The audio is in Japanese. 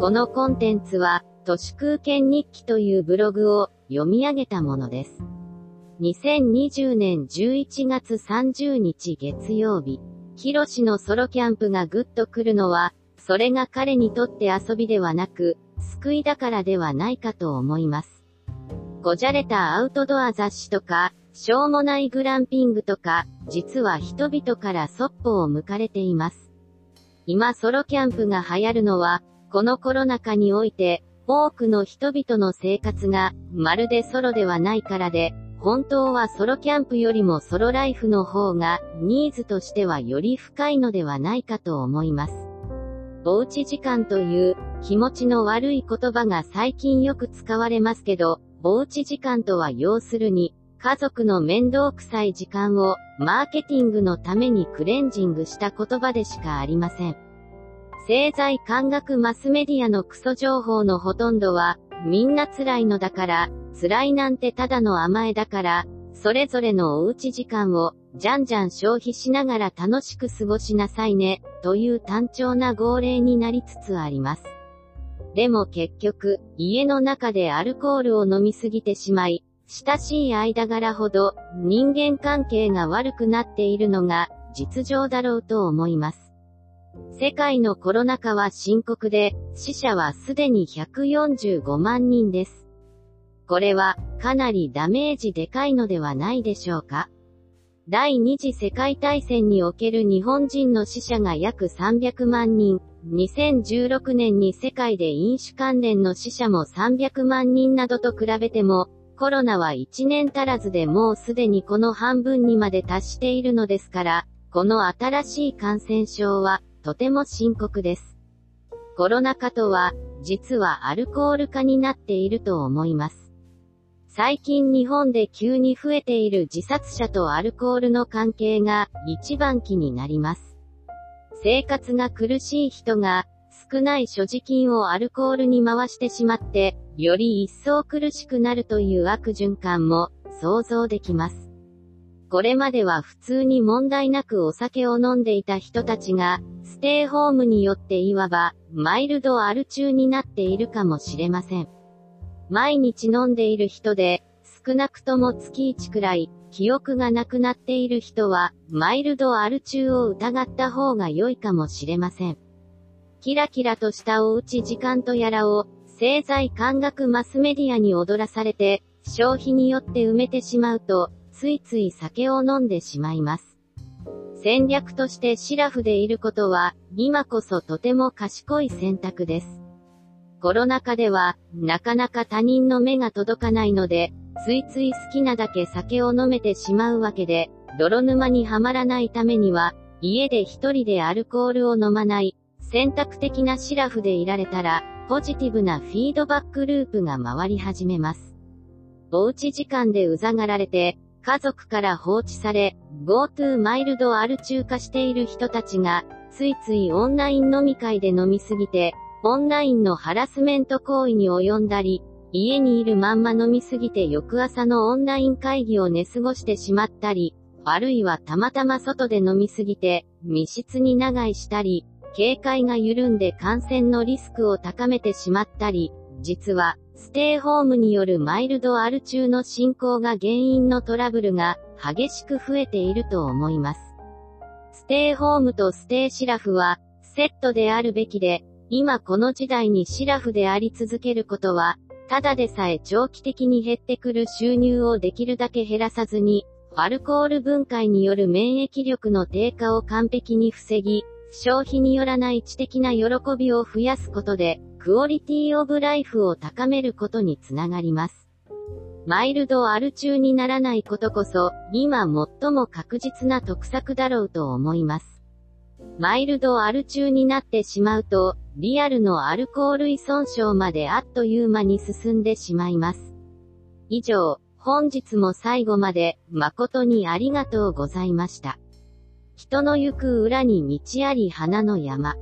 このコンテンツは、都市空間日記というブログを読み上げたものです。2020年11月30日月曜日、ヒロシのソロキャンプがグッと来るのは、それが彼にとって遊びではなく、救いだからではないかと思います。ごじゃれたアウトドア雑誌とか、しょうもないグランピングとか、実は人々からそっぽを向かれています。今ソロキャンプが流行るのは、このコロナ禍において、多くの人々の生活が、まるでソロではないからで、本当はソロキャンプよりもソロライフの方が、ニーズとしてはより深いのではないかと思います。おうち時間という、気持ちの悪い言葉が最近よく使われますけど、おうち時間とは要するに、家族の面倒くさい時間を、マーケティングのためにクレンジングした言葉でしかありません。政財感学マスメディアのクソ情報のほとんどは、みんな辛いのだから、辛いなんてただの甘えだから、それぞれのおうち時間を、じゃんじゃん消費しながら楽しく過ごしなさいね、という単調な号令になりつつあります。でも結局、家の中でアルコールを飲みすぎてしまい、親しい間柄ほど人間関係が悪くなっているのが実情だろうと思います。世界のコロナ禍は深刻で、死者はすでに145万人です。これは、かなりダメージでかいのではないでしょうか？第二次世界大戦における日本人の死者が約300万人、2016年に世界で飲酒関連の死者も300万人などと比べても、コロナは1年足らずでもうすでにこの半分にまで達しているのですから、この新しい感染症は、とても深刻です。コロナ禍とは、実はアルコール化になっていると思います。最近日本で急に増えている自殺者とアルコールの関係が一番気になります。生活が苦しい人が少ない所持金をアルコールに回してしまって、より一層苦しくなるという悪循環も想像できます。これまでは普通に問題なくお酒を飲んでいた人たちが、ステイホームによっていわば、マイルドアル中になっているかもしれません。毎日飲んでいる人で、少なくとも月1くらい、記憶がなくなっている人は、マイルドアル中を疑った方が良いかもしれません。キラキラとしたおうち時間とやらを、製剤感覚マスメディアに踊らされて、消費によって埋めてしまうと、ついつい酒を飲んでしまいます。戦略としてシラフでいることは、今こそとても賢い選択です。コロナ禍では、なかなか他人の目が届かないので、ついつい好きなだけ酒を飲めてしまうわけで、泥沼にはまらないためには、家で一人でアルコールを飲まない、選択的なシラフでいられたら、ポジティブなフィードバックループが回り始めます。おうち時間でうざがられて、家族から放置され、GoTo マイルドアル中化している人たちが、ついついオンライン飲み会で飲みすぎて、オンラインのハラスメント行為に及んだり、家にいるまんま飲みすぎて翌朝のオンライン会議を寝過ごしてしまったり、あるいはたまたま外で飲みすぎて、密室に長居したり、警戒が緩んで感染のリスクを高めてしまったり、実は、ステイホームによるマイルドアル中の進行が原因のトラブルが激しく増えていると思います。ステイホームとステイシラフはセットであるべきで、今この時代にシラフであり続けることは、ただでさえ長期的に減ってくる収入をできるだけ減らさずに、アルコール分解による免疫力の低下を完璧に防ぎ、消費によらない知的な喜びを増やすことで、クオリティオブライフを高めることにつながります。マイルドアル中にならないことこそ、今最も確実な得策だろうと思います。マイルドアル中になってしまうと、リアルのアルコール依存症まであっという間に進んでしまいます。以上、本日も最後まで誠にありがとうございました。人の行く裏に道あり花の山。